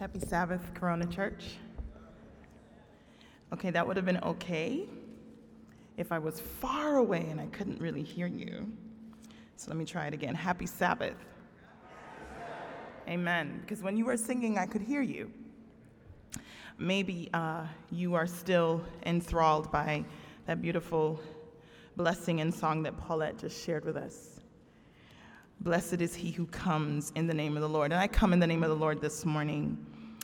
Happy Sabbath, Corona Church. Okay, that would have been okay if I was far away and I couldn't really hear you. So let me try it again. Happy Sabbath. Amen. Because when you were singing, I could hear you. Maybe uh, you are still enthralled by that beautiful blessing and song that Paulette just shared with us. Blessed is he who comes in the name of the Lord. And I come in the name of the Lord this morning.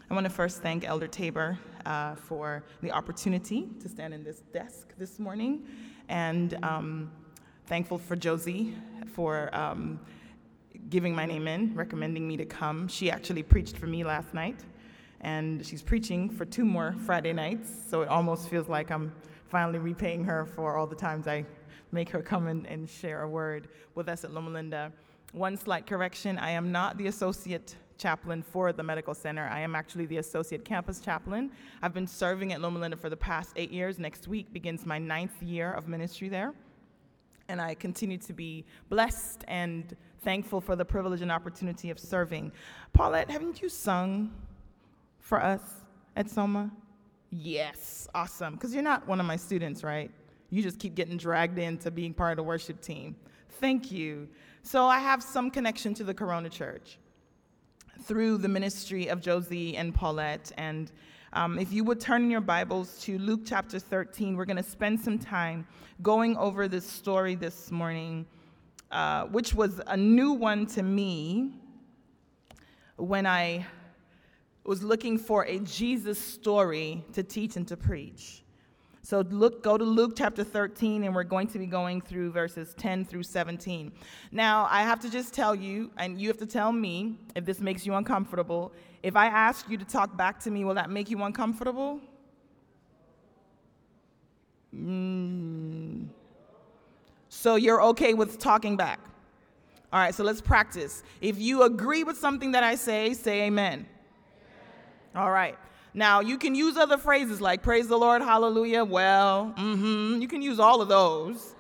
I want to first thank Elder Tabor uh, for the opportunity to stand in this desk this morning, and um, thankful for Josie for um, giving my name in, recommending me to come. She actually preached for me last night, and she's preaching for two more Friday nights, so it almost feels like I'm finally repaying her for all the times I make her come and, and share a word with us at Loma Linda. One slight correction I am not the associate chaplain for the medical center. I am actually the associate campus chaplain. I've been serving at Loma Linda for the past eight years. Next week begins my ninth year of ministry there. And I continue to be blessed and thankful for the privilege and opportunity of serving. Paulette, haven't you sung for us at Soma? Yes, awesome. Because you're not one of my students, right? You just keep getting dragged into being part of the worship team. Thank you. So I have some connection to the Corona Church through the ministry of Josie and Paulette. And um, if you would turn in your Bibles to Luke chapter 13, we're going to spend some time going over this story this morning, uh, which was a new one to me when I was looking for a Jesus story to teach and to preach. So look, go to Luke chapter 13, and we're going to be going through verses 10 through 17. Now, I have to just tell you, and you have to tell me if this makes you uncomfortable. If I ask you to talk back to me, will that make you uncomfortable? Mm. So you're okay with talking back? All right, so let's practice. If you agree with something that I say, say amen. amen. All right. Now, you can use other phrases like praise the Lord, hallelujah, well, mm-hmm. You can use all of those,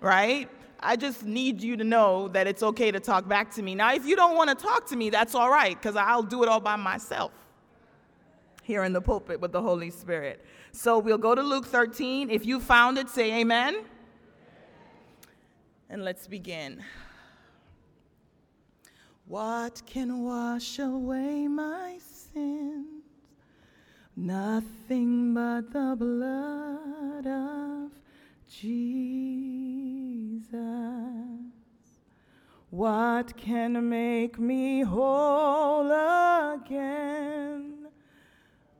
right? I just need you to know that it's okay to talk back to me. Now, if you don't want to talk to me, that's all right, because I'll do it all by myself here in the pulpit with the Holy Spirit. So we'll go to Luke 13. If you found it, say amen. And let's begin. What can wash away my sins? Nothing but the blood of Jesus. What can make me whole again?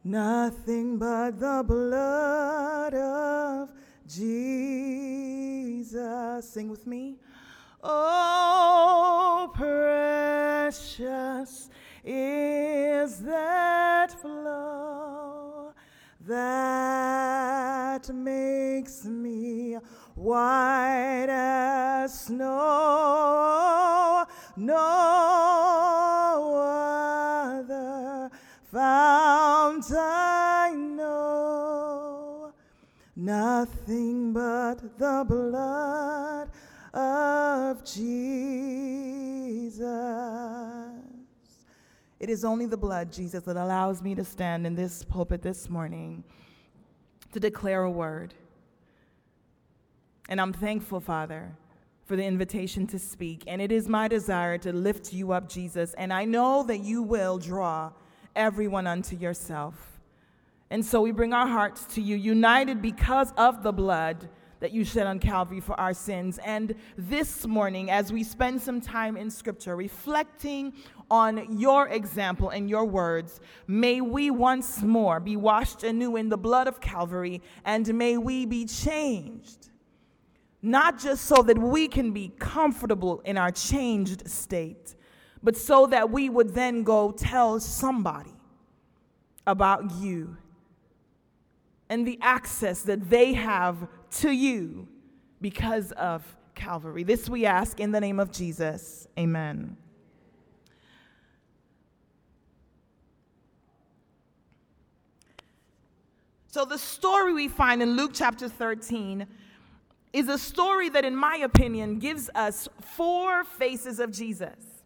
Nothing but the blood of Jesus. Sing with me. Oh, precious is that flow that makes me white as snow. No other fount I nothing but the blood of Jesus. It is only the blood, Jesus, that allows me to stand in this pulpit this morning to declare a word. And I'm thankful, Father, for the invitation to speak. And it is my desire to lift you up, Jesus. And I know that you will draw everyone unto yourself. And so we bring our hearts to you, united because of the blood that you shed on Calvary for our sins. And this morning, as we spend some time in Scripture reflecting on your example and your words, may we once more be washed anew in the blood of Calvary, and may we be changed. Not just so that we can be comfortable in our changed state, but so that we would then go tell somebody about you and the access that they have to you because of Calvary. This we ask in the name of Jesus. Amen. So, the story we find in Luke chapter 13 is a story that, in my opinion, gives us four faces of Jesus.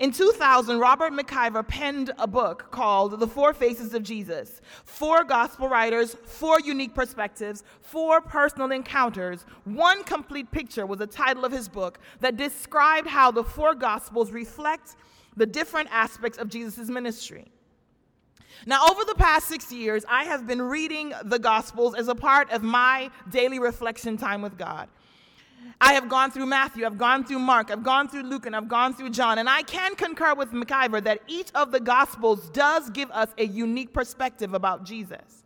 In 2000, Robert McIver penned a book called The Four Faces of Jesus. Four gospel writers, four unique perspectives, four personal encounters. One complete picture was the title of his book that described how the four gospels reflect the different aspects of Jesus' ministry. Now, over the past six years, I have been reading the Gospels as a part of my daily reflection time with God. I have gone through Matthew, I've gone through Mark, I've gone through Luke, and I've gone through John. And I can concur with McIver that each of the Gospels does give us a unique perspective about Jesus.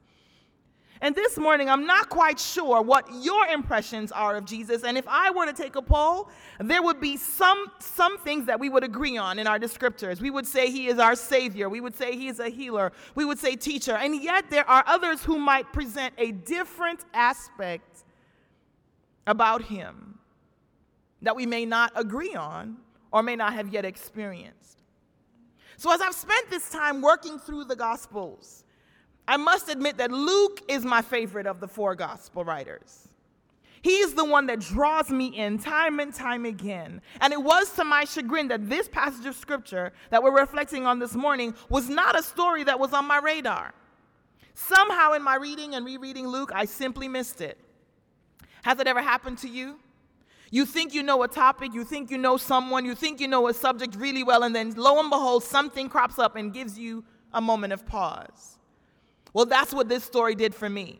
And this morning, I'm not quite sure what your impressions are of Jesus. And if I were to take a poll, there would be some, some things that we would agree on in our descriptors. We would say he is our Savior. We would say he is a healer. We would say teacher. And yet, there are others who might present a different aspect about him that we may not agree on or may not have yet experienced. So, as I've spent this time working through the Gospels, I must admit that Luke is my favorite of the four gospel writers. He is the one that draws me in time and time again. And it was to my chagrin that this passage of scripture that we're reflecting on this morning was not a story that was on my radar. Somehow, in my reading and rereading Luke, I simply missed it. Has it ever happened to you? You think you know a topic, you think you know someone, you think you know a subject really well, and then lo and behold, something crops up and gives you a moment of pause. Well, that's what this story did for me.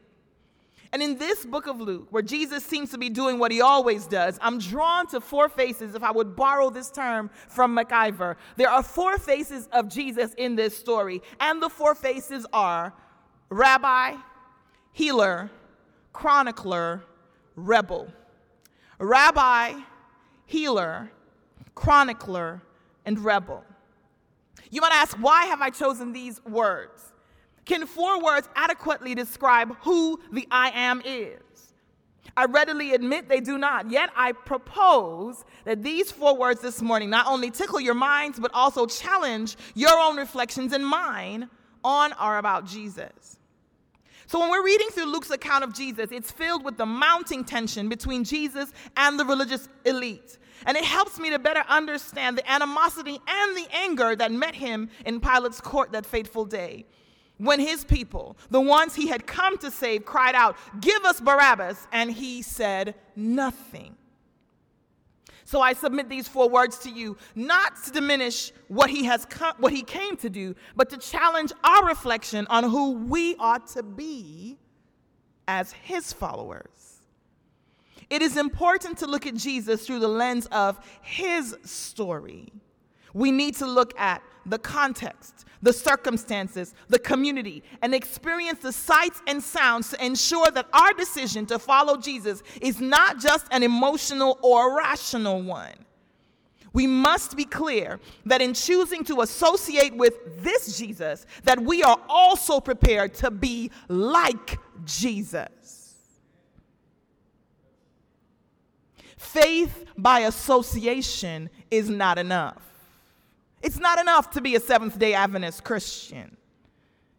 And in this book of Luke, where Jesus seems to be doing what he always does, I'm drawn to four faces, if I would borrow this term from McIver. There are four faces of Jesus in this story, and the four faces are rabbi, healer, chronicler, rebel. Rabbi, healer, chronicler, and rebel. You might ask, why have I chosen these words? Can four words adequately describe who the I am is? I readily admit they do not. Yet I propose that these four words this morning not only tickle your minds, but also challenge your own reflections and mine on or about Jesus. So when we're reading through Luke's account of Jesus, it's filled with the mounting tension between Jesus and the religious elite. And it helps me to better understand the animosity and the anger that met him in Pilate's court that fateful day when his people, the ones he had come to save, cried out, Give us Barabbas, and he said nothing. So I submit these four words to you, not to diminish what he has come, what he came to do, but to challenge our reflection on who we ought to be as his followers. It is important to look at Jesus through the lens of his story. We need to look at the context, the circumstances, the community, and experience the sights and sounds to ensure that our decision to follow Jesus is not just an emotional or rational one. We must be clear that in choosing to associate with this Jesus, that we are also prepared to be like Jesus. Faith by association is not enough. It's not enough to be a Seventh day Adventist Christian.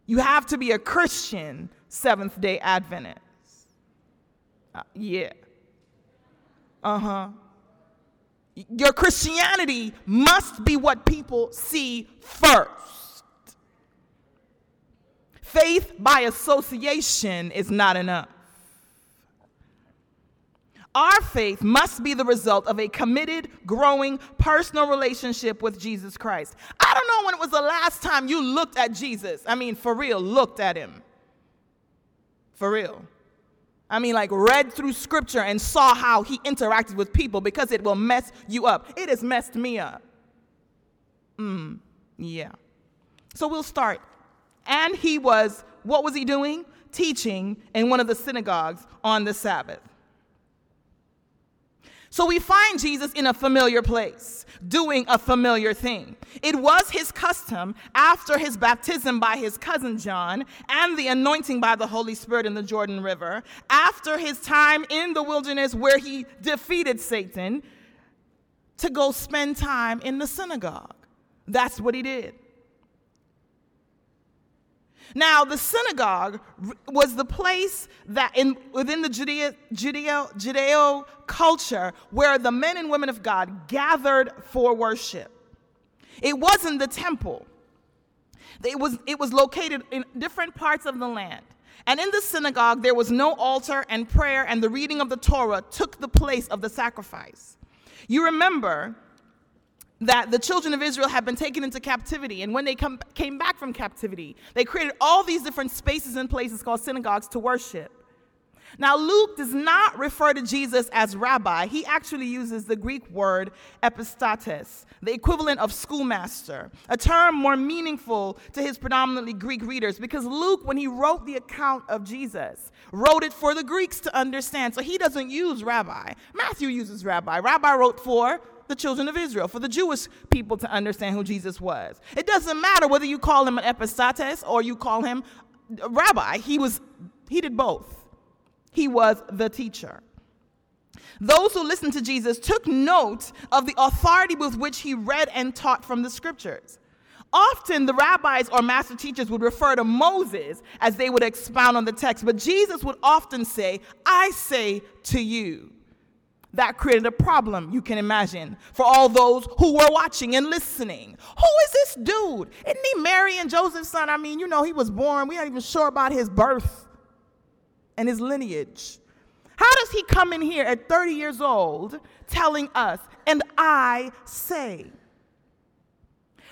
You have to be a Christian Seventh day Adventist. Uh, yeah. Uh huh. Your Christianity must be what people see first. Faith by association is not enough. Our faith must be the result of a committed, growing, personal relationship with Jesus Christ. I don't know when it was the last time you looked at Jesus. I mean, for real, looked at him. For real. I mean, like read through scripture and saw how he interacted with people because it will mess you up. It has messed me up. Mm, yeah. So we'll start. And he was, what was he doing? Teaching in one of the synagogues on the Sabbath. So we find Jesus in a familiar place, doing a familiar thing. It was his custom after his baptism by his cousin John and the anointing by the Holy Spirit in the Jordan River, after his time in the wilderness where he defeated Satan, to go spend time in the synagogue. That's what he did. Now, the synagogue was the place that in, within the Judeo, Judeo, Judeo culture where the men and women of God gathered for worship. It wasn't the temple. It was, it was located in different parts of the land. And in the synagogue, there was no altar, and prayer and the reading of the Torah took the place of the sacrifice. You remember that the children of Israel had been taken into captivity, and when they come, came back from captivity, they created all these different spaces and places called synagogues to worship. Now, Luke does not refer to Jesus as rabbi. He actually uses the Greek word epistates, the equivalent of schoolmaster, a term more meaningful to his predominantly Greek readers because Luke, when he wrote the account of Jesus, wrote it for the Greeks to understand. So he doesn't use rabbi. Matthew uses rabbi. Rabbi wrote for the children of Israel, for the Jewish people to understand who Jesus was. It doesn't matter whether you call him an epistates or you call him rabbi. He was he did both. He was the teacher. Those who listened to Jesus took note of the authority with which he read and taught from the scriptures. Often the rabbis or master teachers would refer to Moses as they would expound on the text, but Jesus would often say, I say to you. That created a problem, you can imagine, for all those who were watching and listening. Who is this dude? Isn't he Mary and Joseph's son? I mean, you know, he was born. We aren't even sure about his birth and his lineage. How does he come in here at 30 years old telling us, and I say?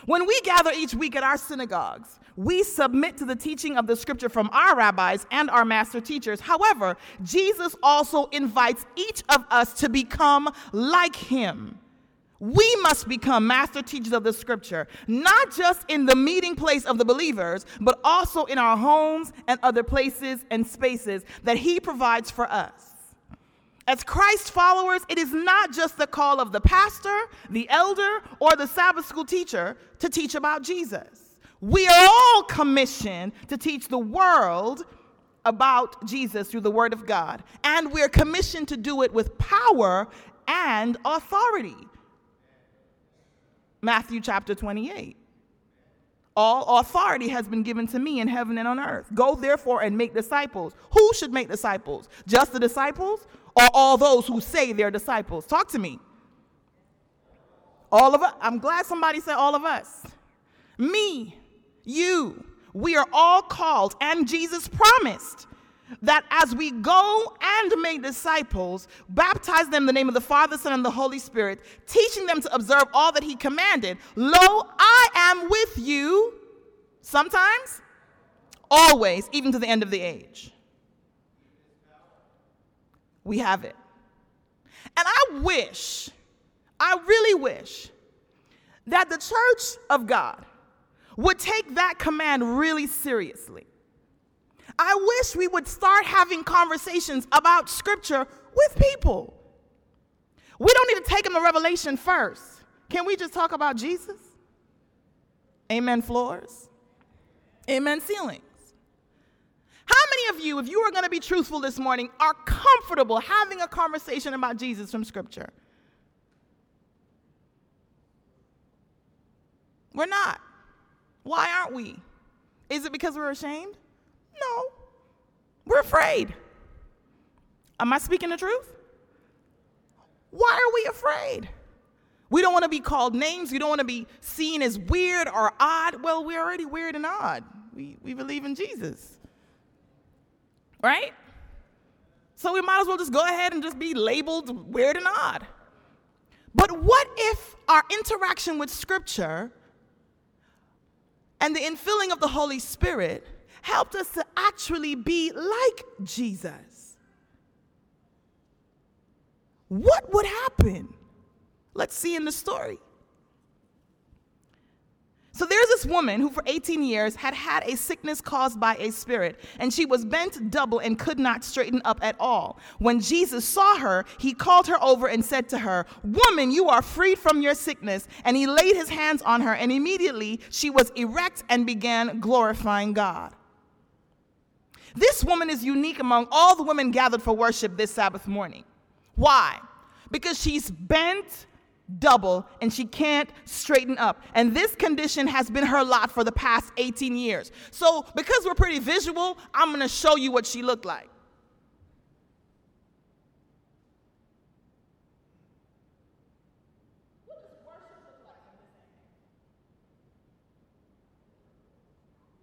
When we gather each week at our synagogues, we submit to the teaching of the scripture from our rabbis and our master teachers. However, Jesus also invites each of us to become like him. We must become master teachers of the scripture, not just in the meeting place of the believers, but also in our homes and other places and spaces that He provides for us. As Christ followers, it is not just the call of the pastor, the elder, or the Sabbath school teacher to teach about Jesus. We are all commissioned to teach the world about Jesus through the Word of God, and we're commissioned to do it with power and authority. Matthew chapter 28. All authority has been given to me in heaven and on earth. Go therefore and make disciples. Who should make disciples? Just the disciples or all those who say they're disciples? Talk to me. All of us. I'm glad somebody said all of us. Me, you, we are all called, and Jesus promised that as we go and make disciples, baptize them in the name of the Father, Son, and the Holy Spirit, teaching them to observe all that He commanded, lo, I am with you sometimes, always, even to the end of the age. We have it. And I wish, I really wish, that the church of God would take that command really seriously I wish we would start having conversations about scripture with people. We don't need to take them to Revelation first. Can we just talk about Jesus? Amen, floors. Amen, ceilings. How many of you, if you are going to be truthful this morning, are comfortable having a conversation about Jesus from Scripture? We're not. Why aren't we? Is it because we're ashamed? No. We're afraid. Am I speaking the truth? Why are we afraid? We don't want to be called names. We don't want to be seen as weird or odd. Well, we're already weird and odd. We, we believe in Jesus. Right? So we might as well just go ahead and just be labeled weird and odd. But what if our interaction with Scripture and the infilling of the Holy Spirit helped us to actually be like Jesus. What would happen? Let's see in the story. So there's this woman who, for 18 years, had had a sickness caused by a spirit, and she was bent double and could not straighten up at all. When Jesus saw her, he called her over and said to her, Woman, you are freed from your sickness. And he laid his hands on her, and immediately she was erect and began glorifying God. This woman is unique among all the women gathered for worship this Sabbath morning. Why? Because she's bent double and she can't straighten up. And this condition has been her lot for the past 18 years. So, because we're pretty visual, I'm going to show you what she looked like.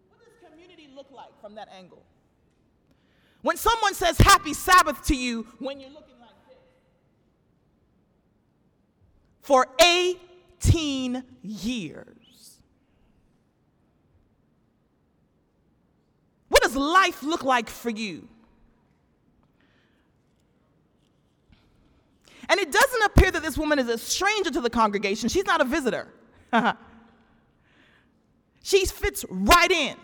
What does community look like from that angle? When someone says happy Sabbath to you when you're looking For 18 years. What does life look like for you? And it doesn't appear that this woman is a stranger to the congregation. She's not a visitor. she fits right in.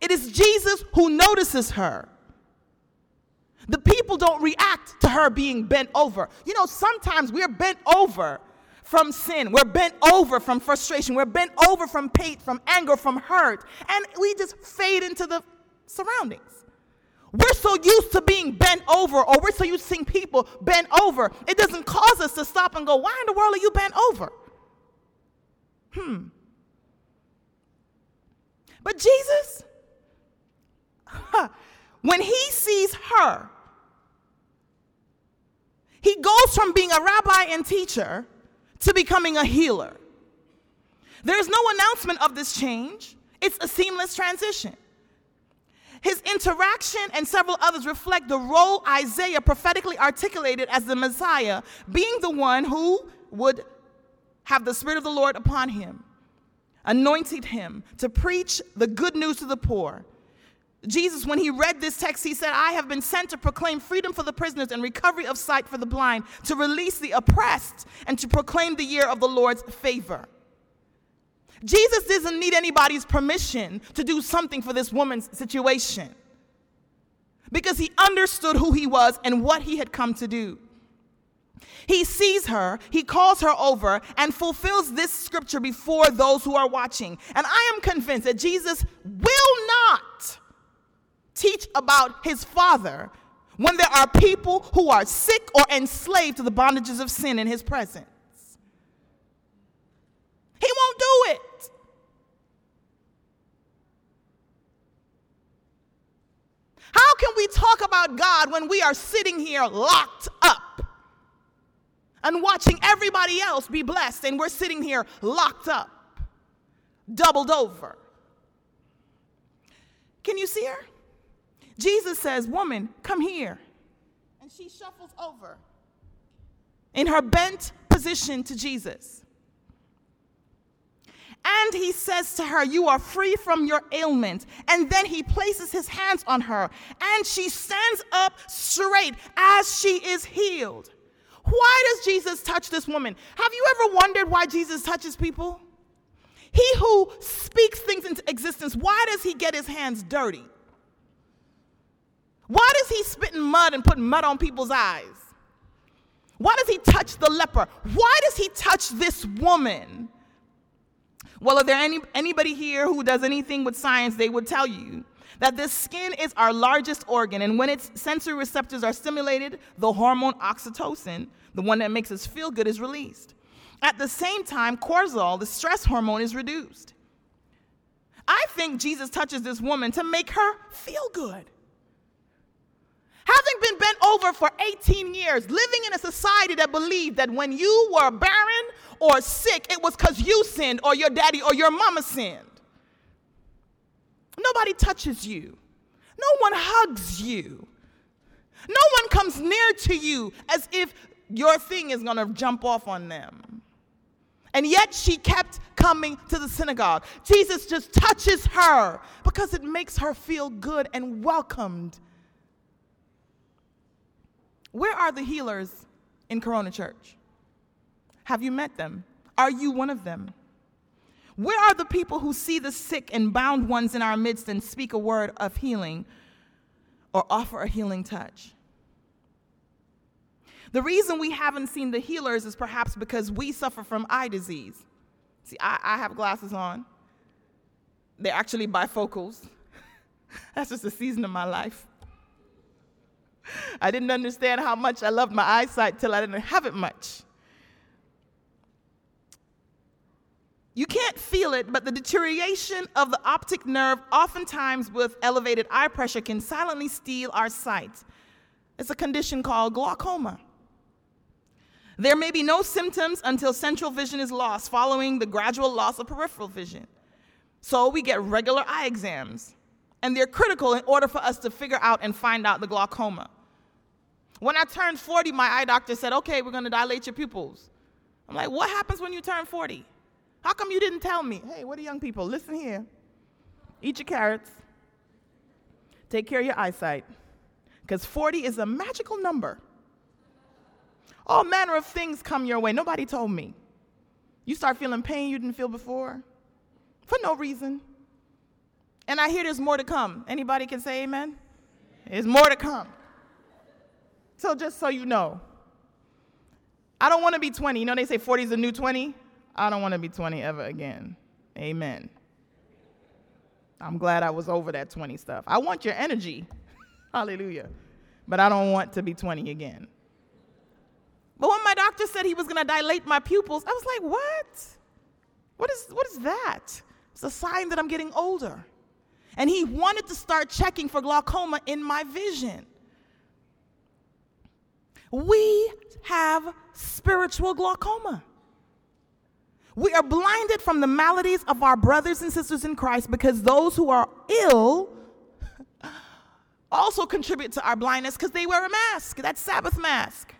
It is Jesus who notices her. The people don't react to her being bent over. You know, sometimes we're bent over from sin. We're bent over from frustration. We're bent over from pain, from anger, from hurt. And we just fade into the surroundings. We're so used to being bent over, or we're so used to seeing people bent over, it doesn't cause us to stop and go, Why in the world are you bent over? Hmm. But Jesus, when he sees her, he goes from being a rabbi and teacher to becoming a healer. There's no announcement of this change, it's a seamless transition. His interaction and several others reflect the role Isaiah prophetically articulated as the Messiah, being the one who would have the Spirit of the Lord upon him, anointed him to preach the good news to the poor. Jesus, when he read this text, he said, I have been sent to proclaim freedom for the prisoners and recovery of sight for the blind, to release the oppressed, and to proclaim the year of the Lord's favor. Jesus doesn't need anybody's permission to do something for this woman's situation because he understood who he was and what he had come to do. He sees her, he calls her over, and fulfills this scripture before those who are watching. And I am convinced that Jesus will teach about his Father when there are people who are sick or enslaved to the bondages of sin in his presence. He won't do it. How can we talk about God when we are sitting here locked up and watching everybody else be blessed and we're sitting here locked up, doubled over? Can you see her? Jesus says, Woman, come here. And she shuffles over in her bent position to Jesus. And he says to her, You are free from your ailment. And then he places his hands on her, and she stands up straight as she is healed. Why does Jesus touch this woman? Have you ever wondered why Jesus touches people? He who speaks things into existence, why does he get his hands dirty? Why does he spit in mud and put mud on people's eyes? Why does he touch the leper? Why does he touch this woman? Well, if there any, anybody here who does anything with science, they would tell you that the skin is our largest organ, and when its sensory receptors are stimulated, the hormone oxytocin, the one that makes us feel good, is released. At the same time, cortisol, the stress hormone, is reduced. I think Jesus touches this woman to make her feel good. Having been bent over for 18 years, living in a society that believed that when you were barren or sick, it was because you sinned or your daddy or your mama sinned. Nobody touches you, no one hugs you, no one comes near to you as if your thing is going to jump off on them. And yet she kept coming to the synagogue. Jesus just touches her because it makes her feel good and welcomed where are the healers in Corona Church? Have you met them? Are you one of them? Where are the people who see the sick and bound ones in our midst and speak a word of healing or offer a healing touch? The reason we haven't seen the healers is perhaps because we suffer from eye disease. See, I, I have glasses on, they're actually bifocals. That's just a season of my life. I didn't understand how much I loved my eyesight till I didn't have it much. You can't feel it, but the deterioration of the optic nerve, oftentimes with elevated eye pressure, can silently steal our sight. It's a condition called glaucoma. There may be no symptoms until central vision is lost following the gradual loss of peripheral vision. So we get regular eye exams. And they're critical in order for us to figure out and find out the glaucoma. When I turned 40, my eye doctor said, okay, we're to dilate your pupils. I'm like, what happens when you turn 40? How come you didn't tell me? Hey, what are young people? Listen here. Eat your carrots. Take care of your eyesight. Because 40 is a magical number. All manner of things come your way. Nobody told me. You start feeling pain you didn't feel before for no reason. And I hear there's more to come. Anybody can say amen? There's more to come. So just so you know, I don't want to be 20. You know they say 40 is a new 20? I don't want to be 20 ever again. Amen. I'm glad I was over that 20 stuff. I want your energy. Hallelujah. But I don't want to be 20 again. But when my doctor said he was going to dilate my pupils, I was like, what? What is, what is that? It's a sign that I'm getting older. And he wanted to start checking for glaucoma in my vision. We have spiritual glaucoma. We are blinded from the maladies of our brothers and sisters in Christ because those who are ill also contribute to our blindness because they wear a mask, that Sabbath mask.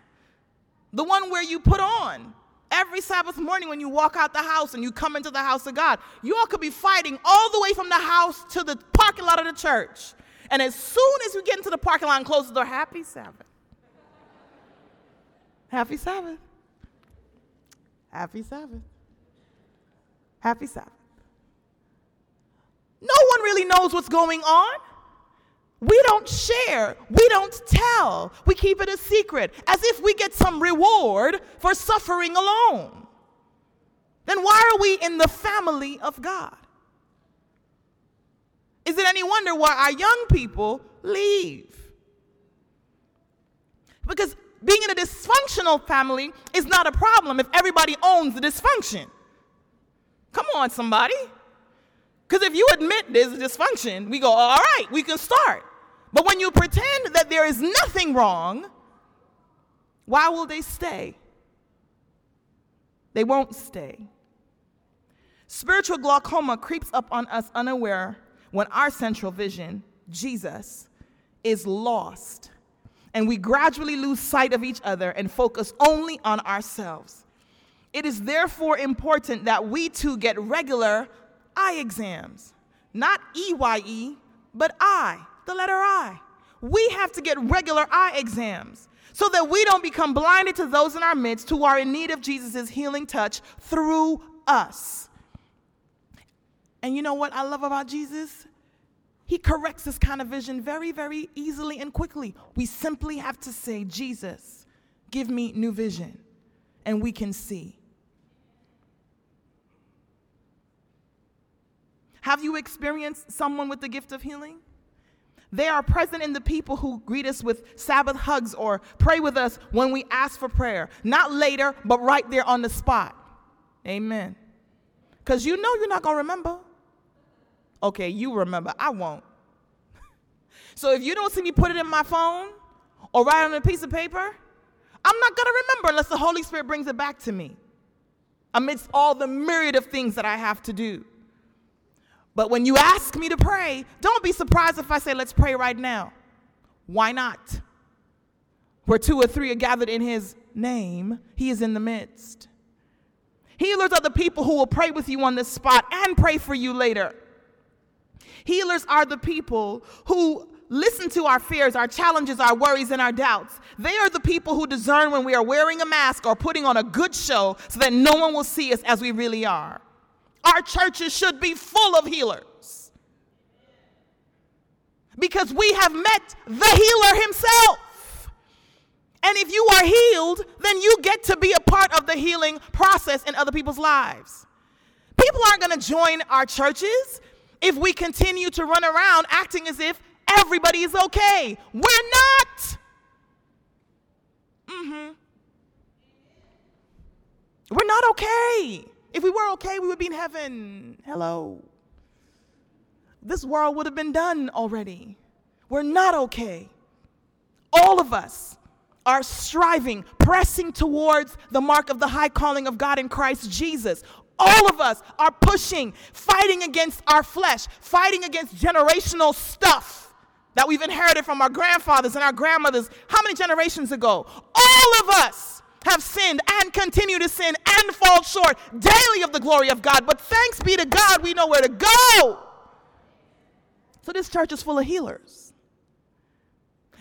The one where you put on every Sabbath morning when you walk out the house and you come into the house of God. You all could be fighting all the way from the house to the parking lot of the church. And as soon as you get into the parking lot and close the door, happy Sabbath. Happy Sabbath. Happy Sabbath. Happy Sabbath. No one really knows what's going on. We don't share. We don't tell. We keep it a secret as if we get some reward for suffering alone. Then why are we in the family of God? Is it any wonder why our young people leave? Because being in a dysfunctional family is not a problem if everybody owns the dysfunction. Come on, somebody. Because if you admit there's a dysfunction, we go, all right, we can start. But when you pretend that there is nothing wrong, why will they stay? They won't stay. Spiritual glaucoma creeps up on us unaware when our central vision, Jesus, is lost and we gradually lose sight of each other and focus only on ourselves. It is therefore important that we too get regular eye exams, not EYE, but I the letter I. We have to get regular eye exams so that we don't become blinded to those in our midst who are in need of Jesus' healing touch through us. And you know what I love about Jesus? He corrects this kind of vision very, very easily and quickly. We simply have to say, Jesus, give me new vision, and we can see. Have you experienced someone with the gift of healing? They are present in the people who greet us with Sabbath hugs or pray with us when we ask for prayer. Not later, but right there on the spot. Amen. Because you know you're not going to remember. Okay, you remember. I won't. so if you don't see me put it in my phone or write on a piece of paper, I'm not going to remember unless the Holy Spirit brings it back to me amidst all the myriad of things that I have to do. But when you ask me to pray, don't be surprised if I say, let's pray right now. Why not? Where two or three are gathered in his name, he is in the midst. Healers are the people who will pray with you on the spot and pray for you later. Healers are the people who listen to our fears, our challenges, our worries, and our doubts. They are the people who discern when we are wearing a mask or putting on a good show so that no one will see us as we really are. Our churches should be full of healers. Because we have met the healer himself. And if you are healed, then you get to be a part of the healing process in other people's lives. People aren't going to join our churches if we continue to run around acting as if everybody is okay. We're not. Mm-hmm. We're not okay. If we were okay, we would be in heaven. Hello. This world would have been done already. We're not okay. All of us are striving, pressing towards the mark of the high calling of God in Christ Jesus. All of us are pushing, fighting against our flesh, fighting against generational stuff that we've inherited from our grandfathers and our grandmothers. How many generations ago? All of us have sinned and continue to sin and fall short daily of the glory of God. But thanks be to God, we know where to go. So this church is full of healers.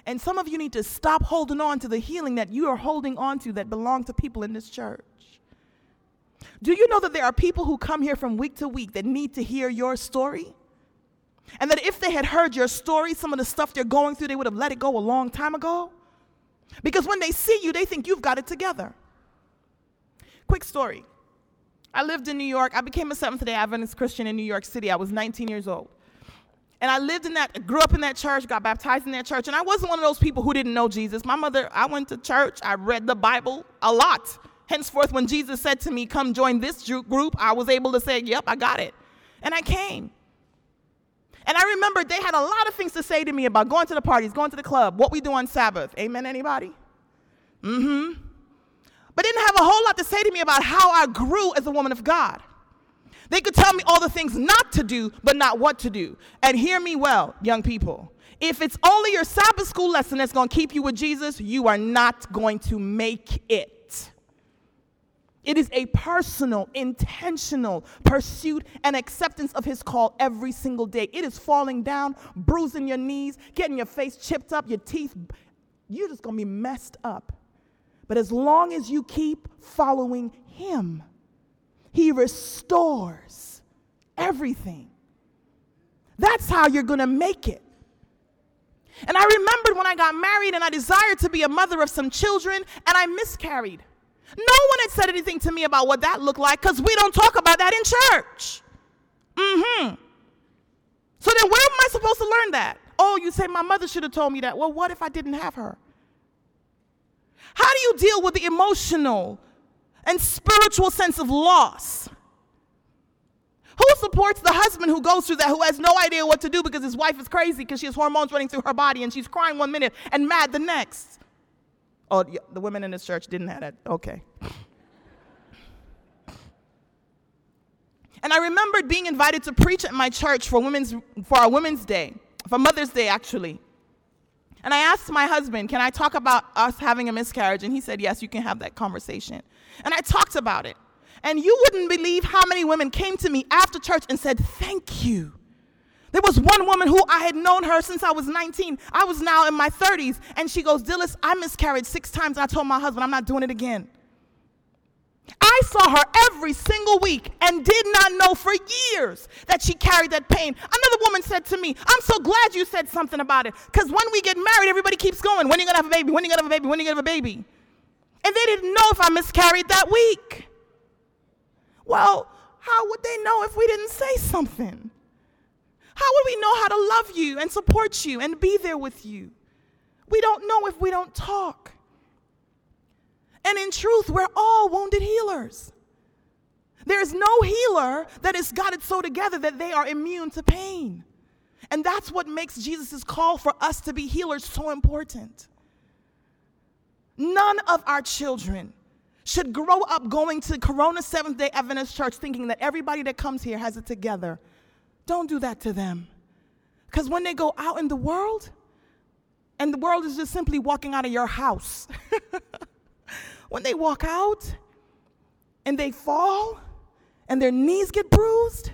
And some of you need to stop holding on to the healing that you are holding on to that belong to people in this church. Do you know that there are people who come here from week to week that need to hear your story? And that if they had heard your story, some of the stuff they're going through, they would have let it go a long time ago? Because when they see you, they think you've got it together. Quick story. I lived in New York. I became a Seventh day Adventist Christian in New York City. I was 19 years old. And I lived in that, grew up in that church, got baptized in that church. And I wasn't one of those people who didn't know Jesus. My mother, I went to church, I read the Bible a lot. Henceforth, when Jesus said to me, Come join this group, I was able to say, Yep, I got it. And I came. And I remember they had a lot of things to say to me about going to the parties, going to the club, what we do on Sabbath. Amen, anybody? Mm hmm. But didn't have a whole lot to say to me about how I grew as a woman of God. They could tell me all the things not to do, but not what to do. And hear me well, young people. If it's only your Sabbath school lesson that's going to keep you with Jesus, you are not going to make it. It is a personal, intentional pursuit and acceptance of his call every single day. It is falling down, bruising your knees, getting your face chipped up, your teeth. You're just going to be messed up. But as long as you keep following him, he restores everything. That's how you're going to make it. And I remembered when I got married and I desired to be a mother of some children and I miscarried. No one had said anything to me about what that looked like because we don't talk about that in church. Mm hmm. So then, where am I supposed to learn that? Oh, you say my mother should have told me that. Well, what if I didn't have her? How do you deal with the emotional and spiritual sense of loss? Who supports the husband who goes through that, who has no idea what to do because his wife is crazy because she has hormones running through her body and she's crying one minute and mad the next? Oh, the women in this church didn't have that. Okay. And I remembered being invited to preach at my church for women's for our Women's Day, for Mother's Day actually. And I asked my husband, "Can I talk about us having a miscarriage?" And he said, "Yes, you can have that conversation." And I talked about it. And you wouldn't believe how many women came to me after church and said, "Thank you." There was one woman who I had known her since I was 19. I was now in my 30s. And she goes, Dillis, I miscarried six times. I told my husband, I'm not doing it again. I saw her every single week and did not know for years that she carried that pain. Another woman said to me, I'm so glad you said something about it because when we get married, everybody keeps going. When are you going to have a baby? When are you going to have a baby? When are you going to have a baby? And they didn't know if I miscarried that week. Well, how would they know if we didn't say something? How would we know how to love you and support you and be there with you? We don't know if we don't talk. And in truth, we're all wounded healers. There's no healer that has got it so together that they are immune to pain. And that's what makes Jesus' call for us to be healers so important. None of our children should grow up going to Corona Seventh day Adventist Church thinking that everybody that comes here has it together don't do that to them. Because when they go out in the world, and the world is just simply walking out of your house, when they walk out and they fall and their knees get bruised,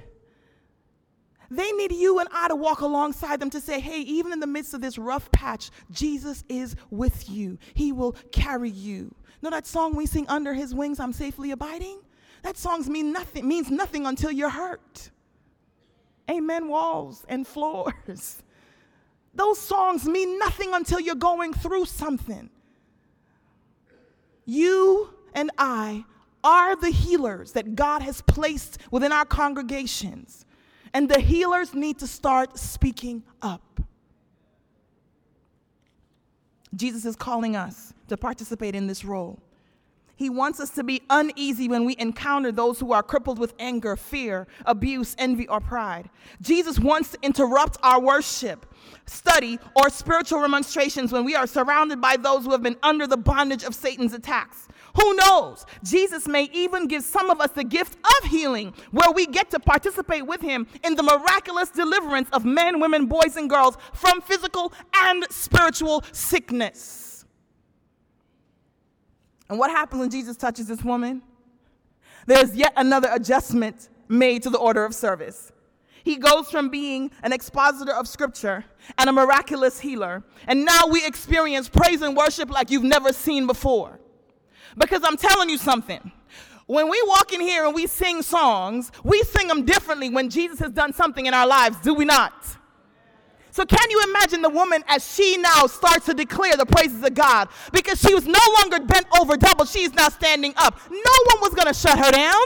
they need you and I to walk alongside them to say, hey, even in the midst of this rough patch, Jesus is with you. He will carry you. Know that song we sing, Under His Wings, I'm Safely Abiding? That song nothing, means nothing until you're hurt. Amen, walls and floors. Those songs mean nothing until you're going through something. You and I are the healers that God has placed within our congregations. And the healers need to start speaking up. Jesus is calling us to participate in this role. He wants us to be uneasy when we encounter those who are crippled with anger, fear, abuse, envy, or pride. Jesus wants to interrupt our worship study, or spiritual remonstrations when we are surrounded by those who have been under the bondage of Satan's attacks. Who knows? Jesus may even give some of us the gift of healing, where we get to participate with him in the miraculous deliverance of men, women, boys, and girls from physical and spiritual sickness. And what happens when Jesus touches this woman? There's yet another adjustment made to the order of service. He goes from being an expositor of scripture and a miraculous healer, and now we experience praise and worship like you've never seen before. Because I'm telling you something. When we walk in here and we sing songs, we sing them differently when Jesus has done something in our lives, do we not? So, can you imagine the woman as she now starts to declare the praises of God? Because she was no longer bent over double, she's now standing up. No one was going to shut her down.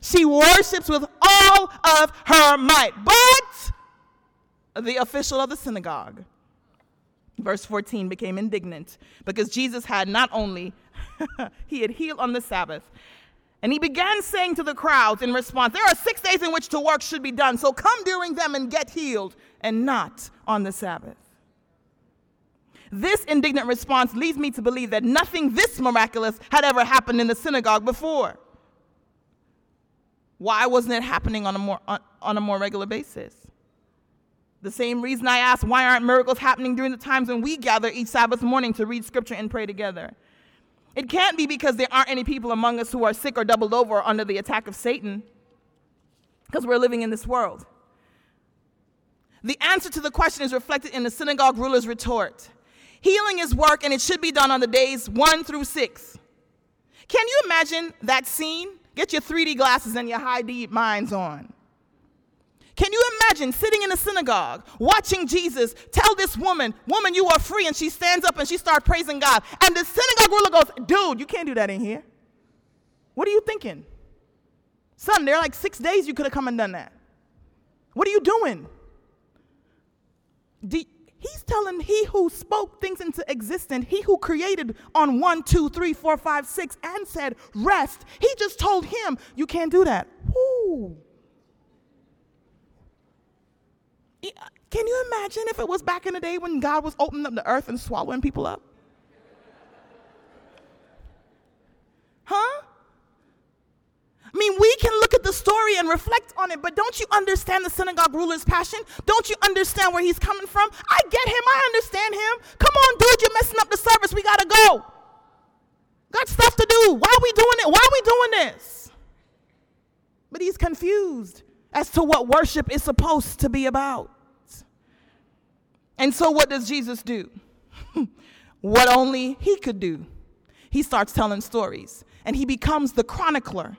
She worships with all of her might. But the official of the synagogue, verse 14, became indignant because Jesus had not only he had healed on the Sabbath. And he began saying to the crowds in response, There are six days in which to work should be done, so come during them and get healed, and not on the Sabbath. This indignant response leads me to believe that nothing this miraculous had ever happened in the synagogue before. Why wasn't it happening on a more, on, on a more regular basis? The same reason I asked, why aren't miracles happening during the times when we gather each Sabbath morning to read scripture and pray together? It can't be because there aren't any people among us who are sick or doubled over under the attack of Satan, because we're living in this world. The answer to the question is reflected in the synagogue ruler's retort Healing is work, and it should be done on the days one through six. Can you imagine that scene? Get your 3D glasses and your high D minds on. Can you imagine sitting in a synagogue watching Jesus tell this woman, Woman, you are free? And she stands up and she starts praising God. And the synagogue ruler goes, Dude, you can't do that in here. What are you thinking? Son, there are like six days you could have come and done that. What are you doing? Do, he's telling he who spoke things into existence, he who created on one, two, three, four, five, six, and said, Rest. He just told him, You can't do that. Woo. Can you imagine if it was back in the day when God was opening up the earth and swallowing people up? Huh? I mean, we can look at the story and reflect on it, but don't you understand the synagogue ruler's passion? Don't you understand where he's coming from? I get him. I understand him. Come on, dude, you're messing up the service. We got to go. Got stuff to do. Why are we doing it? Why are we doing this? But he's confused as to what worship is supposed to be about. And so, what does Jesus do? what only he could do. He starts telling stories, and he becomes the chronicler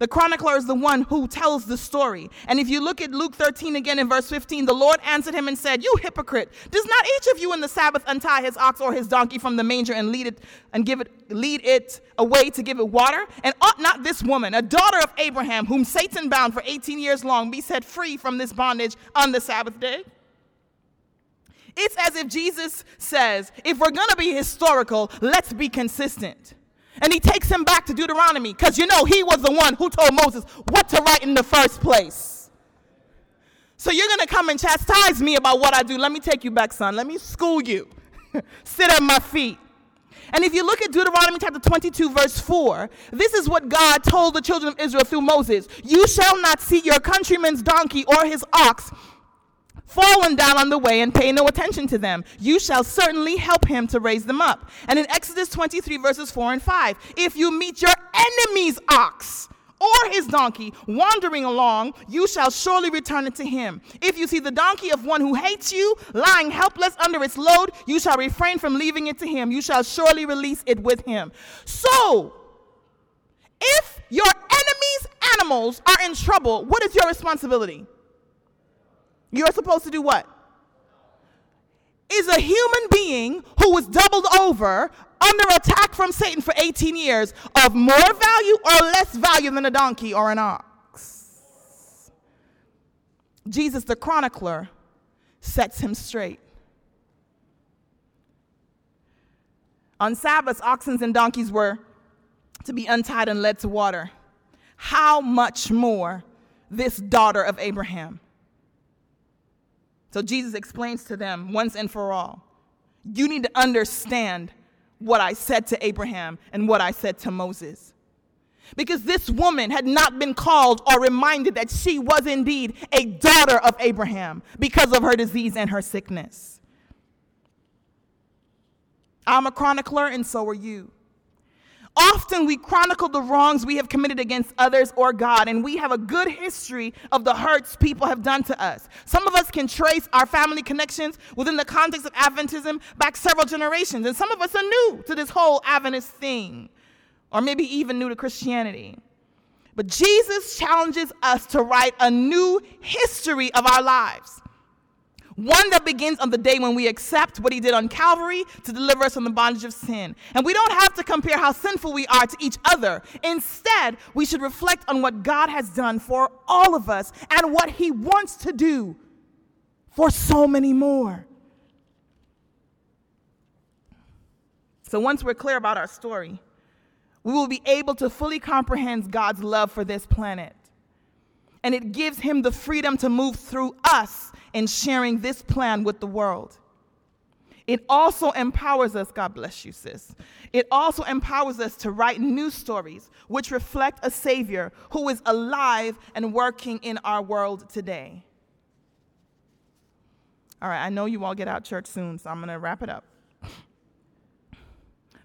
the chronicler is the one who tells the story. And if you look at Luke 13 again in verse 15, the Lord answered him and said, You hypocrite, does not each of you in the Sabbath untie his ox or his donkey from the manger and lead it and give it lead it away to give it water? And ought not this woman, a daughter of Abraham, whom Satan bound for 18 years long, be set free from this bondage on the Sabbath day? It's as if Jesus says, if we're going to be historical, let's be consistent. And he takes him back to Deuteronomy because you know he was the one who told Moses what to write in the first place. So you're going to come and chastise me about what I do. Let me take you back, son. Let me school you. Sit at my feet. And if you look at Deuteronomy chapter 22, verse 4, this is what God told the children of Israel through Moses You shall not see your countryman's donkey or his ox fallen down on the way and pay no attention to them. You shall certainly help him to raise them up. And in Exodus 23, verses 4 and 5, if you meet your enemy's ox, or his donkey wandering along, you shall surely return it to him. If you see the donkey of one who hates you lying helpless under its load, you shall refrain from leaving it to him. You shall surely release it with him. So, if your enemy's animals are in trouble, what is your responsibility? You're supposed to do what? Is a human being who was doubled over under attack from Satan for 18 years of more value or less value than a donkey or an ox? Jesus, the chronicler, sets him straight. On Sabbaths, oxen and donkeys were to be untied and led to water. How much more this daughter of Abraham? So Jesus explains to them once and for all you need to understand what I said to Abraham and what I said to Moses. Because this woman had not been called or reminded that she was indeed a daughter of Abraham because of her disease and her sickness. I'm a chronicler, and so are you. Often we chronicle the wrongs we have committed against others or God, and we have a good history of the hurts people have done to us. Some of us can trace our family connections within the context of Adventism back several generations, and some of us are new to this whole Adventist thing, or maybe even new to Christianity. But Jesus challenges us to write a new history of our lives. One that begins on the day when we accept what he did on Calvary to deliver us from the bondage of sin. And we don't have to compare how sinful we are to each other. Instead, we should reflect on what God has done for all of us and what he wants to do for so many more. So once we're clear about our story, we will be able to fully comprehend God's love for this planet. And it gives him the freedom to move through us in sharing this plan with the world. It also empowers us, God bless you, sis. It also empowers us to write new stories which reflect a Savior who is alive and working in our world today. All right, I know you all get out church soon, so I'm going to wrap it up.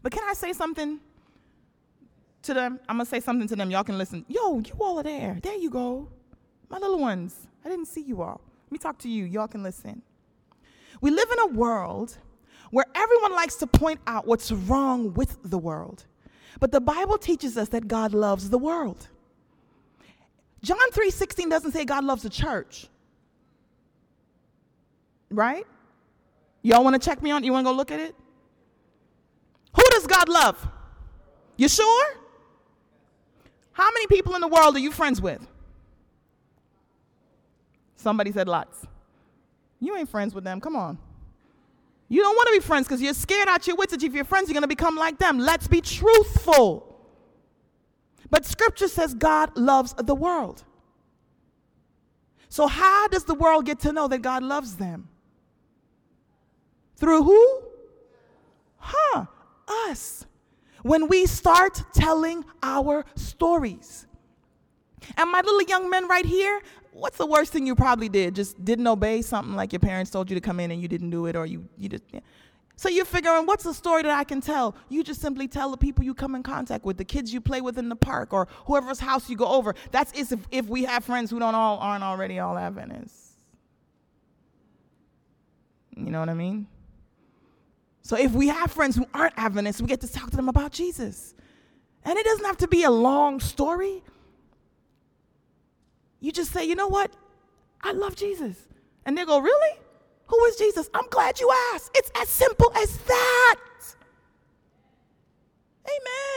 But can I say something to them? I'm going to say something to them. Y'all can listen. Yo, you all are there. There you go. My little ones. I didn't see you all. Let me talk to you. Y'all can listen. We live in a world where everyone likes to point out what's wrong with the world. But the Bible teaches us that God loves the world. John 3:16 doesn't say God loves the church. Right? Y'all want to check me on? You want to go look at it? Who does God love? You sure? How many people in the world are you friends with? Somebody said lots. You ain't friends with them. Come on. You don't want to be friends because you're scared out your wits if you're friends, you're going to become like them. Let's be truthful. But scripture says God loves the world. So, how does the world get to know that God loves them? Through who? Huh, us. When we start telling our stories. And my little young men right here, what's the worst thing you probably did? Just didn't obey something like your parents told you to come in and you didn't do it, or you, you just. Yeah. So you're figuring, what's the story that I can tell? You just simply tell the people you come in contact with, the kids you play with in the park, or whoever's house you go over. That's if, if we have friends who don't all aren't already all Adventists. You know what I mean? So if we have friends who aren't Adventists, we get to talk to them about Jesus. And it doesn't have to be a long story. You just say, you know what? I love Jesus. And they go, really? Who is Jesus? I'm glad you asked. It's as simple as that.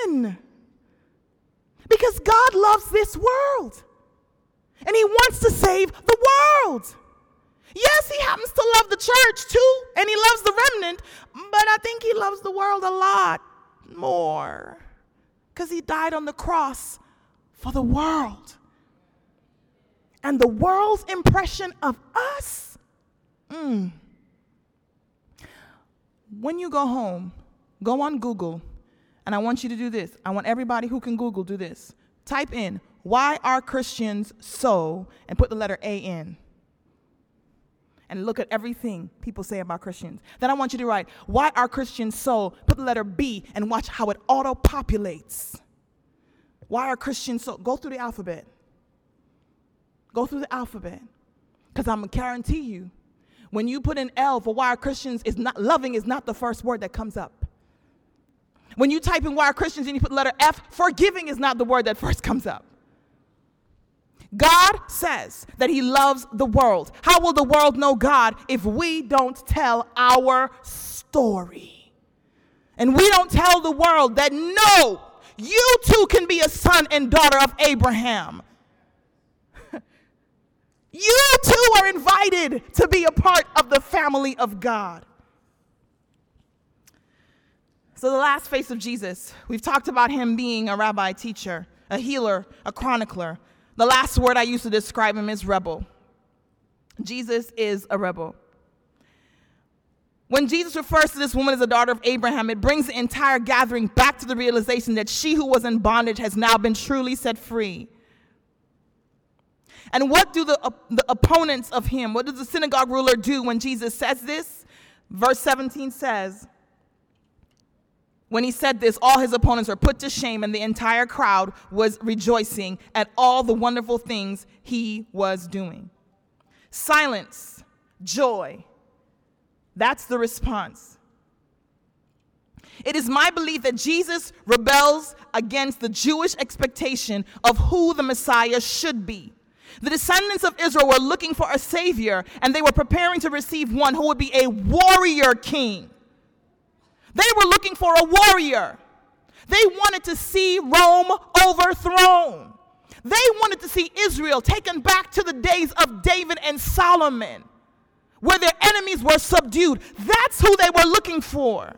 Amen. Because God loves this world. And He wants to save the world. Yes, He happens to love the church too, and He loves the remnant, but I think He loves the world a lot more because He died on the cross for the world and the world's impression of us. Mm. When you go home, go on Google, and I want you to do this. I want everybody who can Google do this. Type in, why are Christians so, and put the letter A in. And look at everything people say about Christians. Then I want you to write, why are Christians so, put the letter B, and watch how it auto populates. Why are Christians so? Go through the alphabet. Go through the alphabet. Because I'm going to guarantee you, when you put an L for why Christians is not loving is not the first word that comes up. When you type in why Christians and you put letter F, forgiving is not the word that first comes up. God says that He loves the world. How will the world know God if we don't tell our story? And we don't tell the world that no, you too can be a son and daughter of Abraham. You too are invited to be a part of the family of God. So, the last face of Jesus, we've talked about him being a rabbi teacher, a healer, a chronicler. The last word I used to describe him is rebel. Jesus is a rebel. When Jesus refers to this woman as a daughter of Abraham, it brings the entire gathering back to the realization that she who was in bondage has now been truly set free. And what do the, uh, the opponents of him, what does the synagogue ruler do when Jesus says this? Verse 17 says, when he said this, all his opponents were put to shame, and the entire crowd was rejoicing at all the wonderful things he was doing. Silence, joy. That's the response. It is my belief that Jesus rebels against the Jewish expectation of who the Messiah should be. The descendants of Israel were looking for a savior, and they were preparing to receive one who would be a warrior king. They were looking for a warrior. They wanted to see Rome overthrown. They wanted to see Israel taken back to the days of David and Solomon, where their enemies were subdued. That's who they were looking for.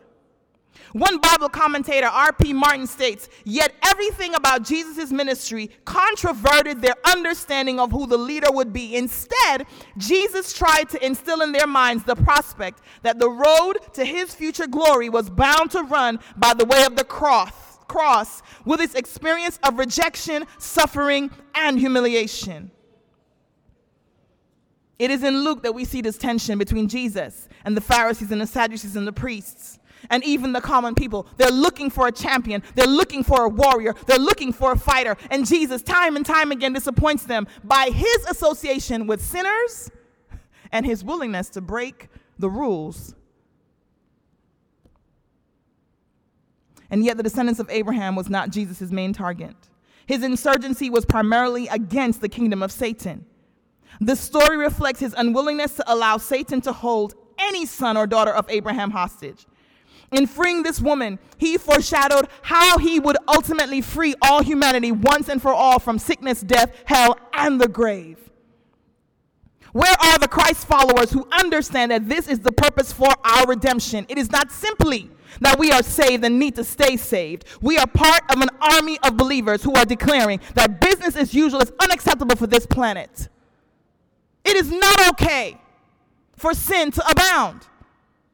One Bible commentator, R.P. Martin, states Yet everything about Jesus' ministry controverted their understanding of who the leader would be. Instead, Jesus tried to instill in their minds the prospect that the road to his future glory was bound to run by the way of the cross, cross with its experience of rejection, suffering, and humiliation. It is in Luke that we see this tension between Jesus and the Pharisees and the Sadducees and the priests and even the common people. They're looking for a champion, they're looking for a warrior, they're looking for a fighter. And Jesus, time and time again, disappoints them by his association with sinners and his willingness to break the rules. And yet, the descendants of Abraham was not Jesus' main target. His insurgency was primarily against the kingdom of Satan. The story reflects his unwillingness to allow Satan to hold any son or daughter of Abraham hostage. In freeing this woman, he foreshadowed how he would ultimately free all humanity once and for all from sickness, death, hell, and the grave. Where are the Christ followers who understand that this is the purpose for our redemption? It is not simply that we are saved and need to stay saved. We are part of an army of believers who are declaring that business as usual is unacceptable for this planet. It is not okay for sin to abound.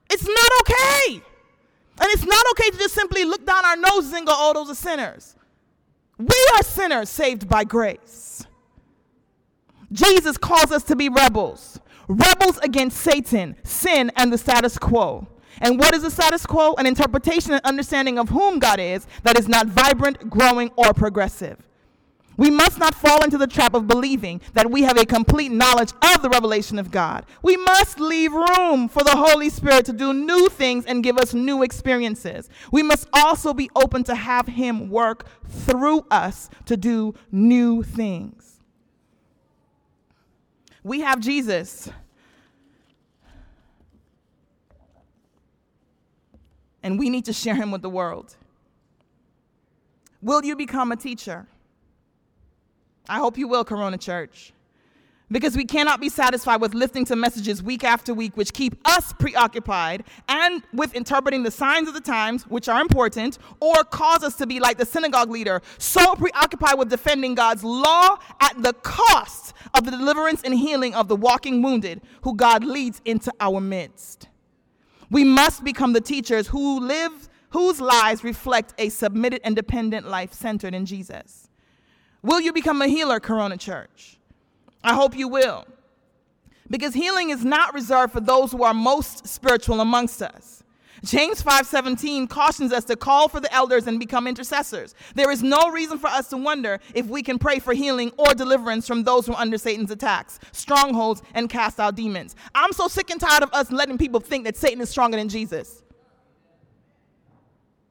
It's not okay. And it's not okay to just simply look down our noses and go, oh, those are sinners. We are sinners saved by grace. Jesus calls us to be rebels, rebels against Satan, sin, and the status quo. And what is the status quo? An interpretation and understanding of whom God is that is not vibrant, growing, or progressive. We must not fall into the trap of believing that we have a complete knowledge of the revelation of God. We must leave room for the Holy Spirit to do new things and give us new experiences. We must also be open to have Him work through us to do new things. We have Jesus. And we need to share him with the world. Will you become a teacher? I hope you will, Corona Church. Because we cannot be satisfied with listening to messages week after week, which keep us preoccupied, and with interpreting the signs of the times, which are important, or cause us to be like the synagogue leader, so preoccupied with defending God's law at the cost of the deliverance and healing of the walking wounded who God leads into our midst. We must become the teachers who live, whose lives reflect a submitted and dependent life centered in Jesus. Will you become a healer, Corona Church? I hope you will. Because healing is not reserved for those who are most spiritual amongst us. James 5:17 cautions us to call for the elders and become intercessors. There is no reason for us to wonder if we can pray for healing or deliverance from those who are under Satan's attacks, strongholds, and cast out demons. I'm so sick and tired of us letting people think that Satan is stronger than Jesus.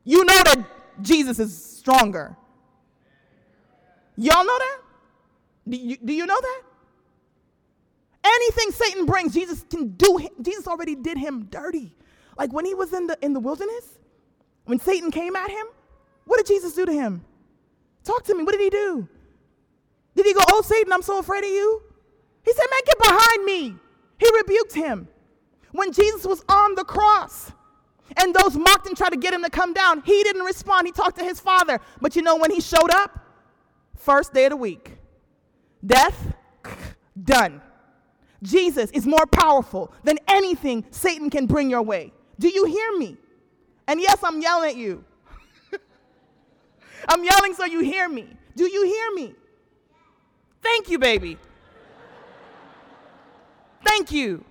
You know that Jesus is stronger. Y'all know that? Do you, do you know that? Anything Satan brings, Jesus can do. Jesus already did him dirty. Like when he was in the in the wilderness, when Satan came at him, what did Jesus do to him? Talk to me. What did he do? Did he go, "Oh Satan, I'm so afraid of you"? He said, "Man, get behind me." He rebuked him. When Jesus was on the cross, and those mocked and tried to get him to come down, he didn't respond. He talked to his father. But you know when he showed up? First day of the week. Death, done. Jesus is more powerful than anything Satan can bring your way. Do you hear me? And yes, I'm yelling at you. I'm yelling so you hear me. Do you hear me? Thank you, baby. Thank you.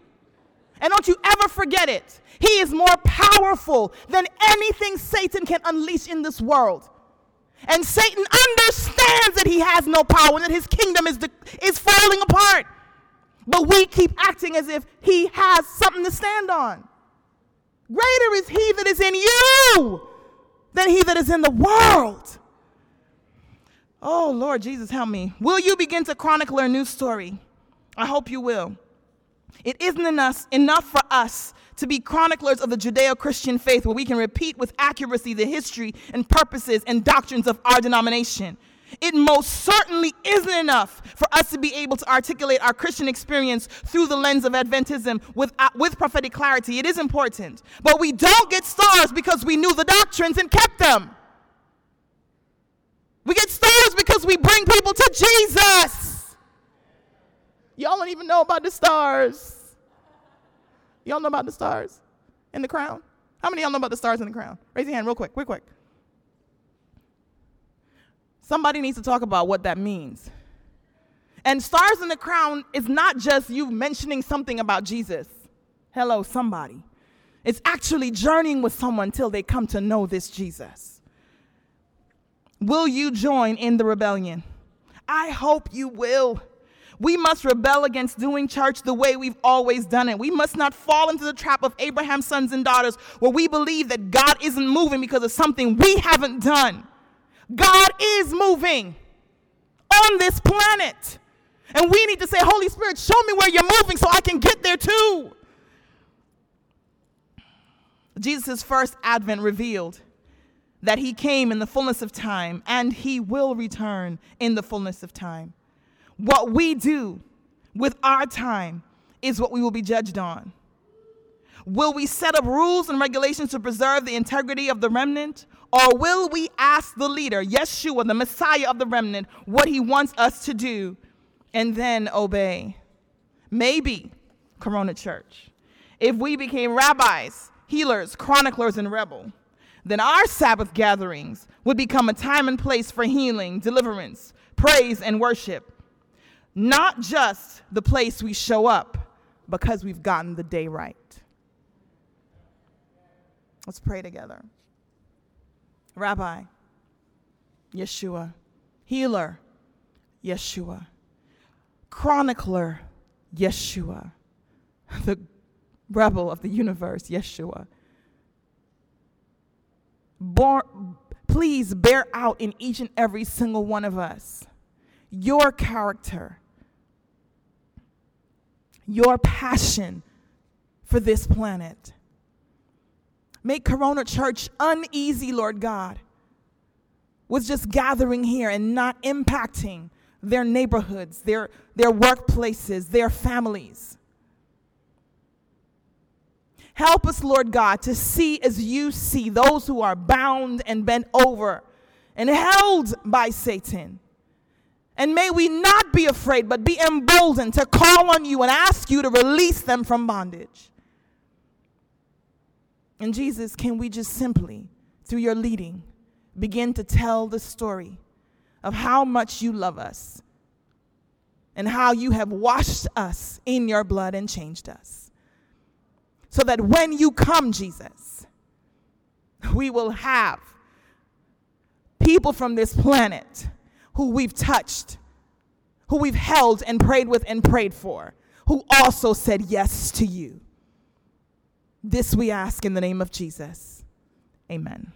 And don't you ever forget it. He is more powerful than anything Satan can unleash in this world. And Satan understands that he has no power and that his kingdom is, de- is falling apart. But we keep acting as if he has something to stand on. Greater is he that is in you than he that is in the world. Oh, Lord Jesus, help me. Will you begin to chronicle our new story? I hope you will. It isn't enough, enough for us to be chroniclers of the Judeo Christian faith where we can repeat with accuracy the history and purposes and doctrines of our denomination. It most certainly isn't enough for us to be able to articulate our Christian experience through the lens of Adventism with, uh, with prophetic clarity. It is important. But we don't get stars because we knew the doctrines and kept them. We get stars because we bring people to Jesus. Y'all don't even know about the stars. Y'all know about the stars in the crown? How many y'all know about the stars in the crown? Raise your hand real quick, real quick. Somebody needs to talk about what that means. And stars in the crown is not just you mentioning something about Jesus. Hello, somebody. It's actually journeying with someone till they come to know this Jesus. Will you join in the rebellion? I hope you will. We must rebel against doing church the way we've always done it. We must not fall into the trap of Abraham's sons and daughters where we believe that God isn't moving because of something we haven't done. God is moving on this planet. And we need to say, Holy Spirit, show me where you're moving so I can get there too. Jesus' first advent revealed that he came in the fullness of time and he will return in the fullness of time. What we do with our time is what we will be judged on. Will we set up rules and regulations to preserve the integrity of the remnant? Or will we ask the leader, Yeshua, the Messiah of the remnant, what he wants us to do and then obey? Maybe, Corona Church, if we became rabbis, healers, chroniclers, and rebel, then our Sabbath gatherings would become a time and place for healing, deliverance, praise, and worship not just the place we show up because we've gotten the day right. Let's pray together. Rabbi, Yeshua, healer, Yeshua, chronicler, Yeshua, the rebel of the universe, Yeshua. Please bear out in each and every single one of us your character your passion for this planet. Make Corona Church uneasy, Lord God, with just gathering here and not impacting their neighborhoods, their, their workplaces, their families. Help us, Lord God, to see as you see those who are bound and bent over and held by Satan and may we not be afraid, but be emboldened to call on you and ask you to release them from bondage. And Jesus, can we just simply, through your leading, begin to tell the story of how much you love us and how you have washed us in your blood and changed us? So that when you come, Jesus, we will have people from this planet who we've touched, who we've held and prayed with and prayed for, who also said yes to you. This we ask in the name of Jesus. Amen.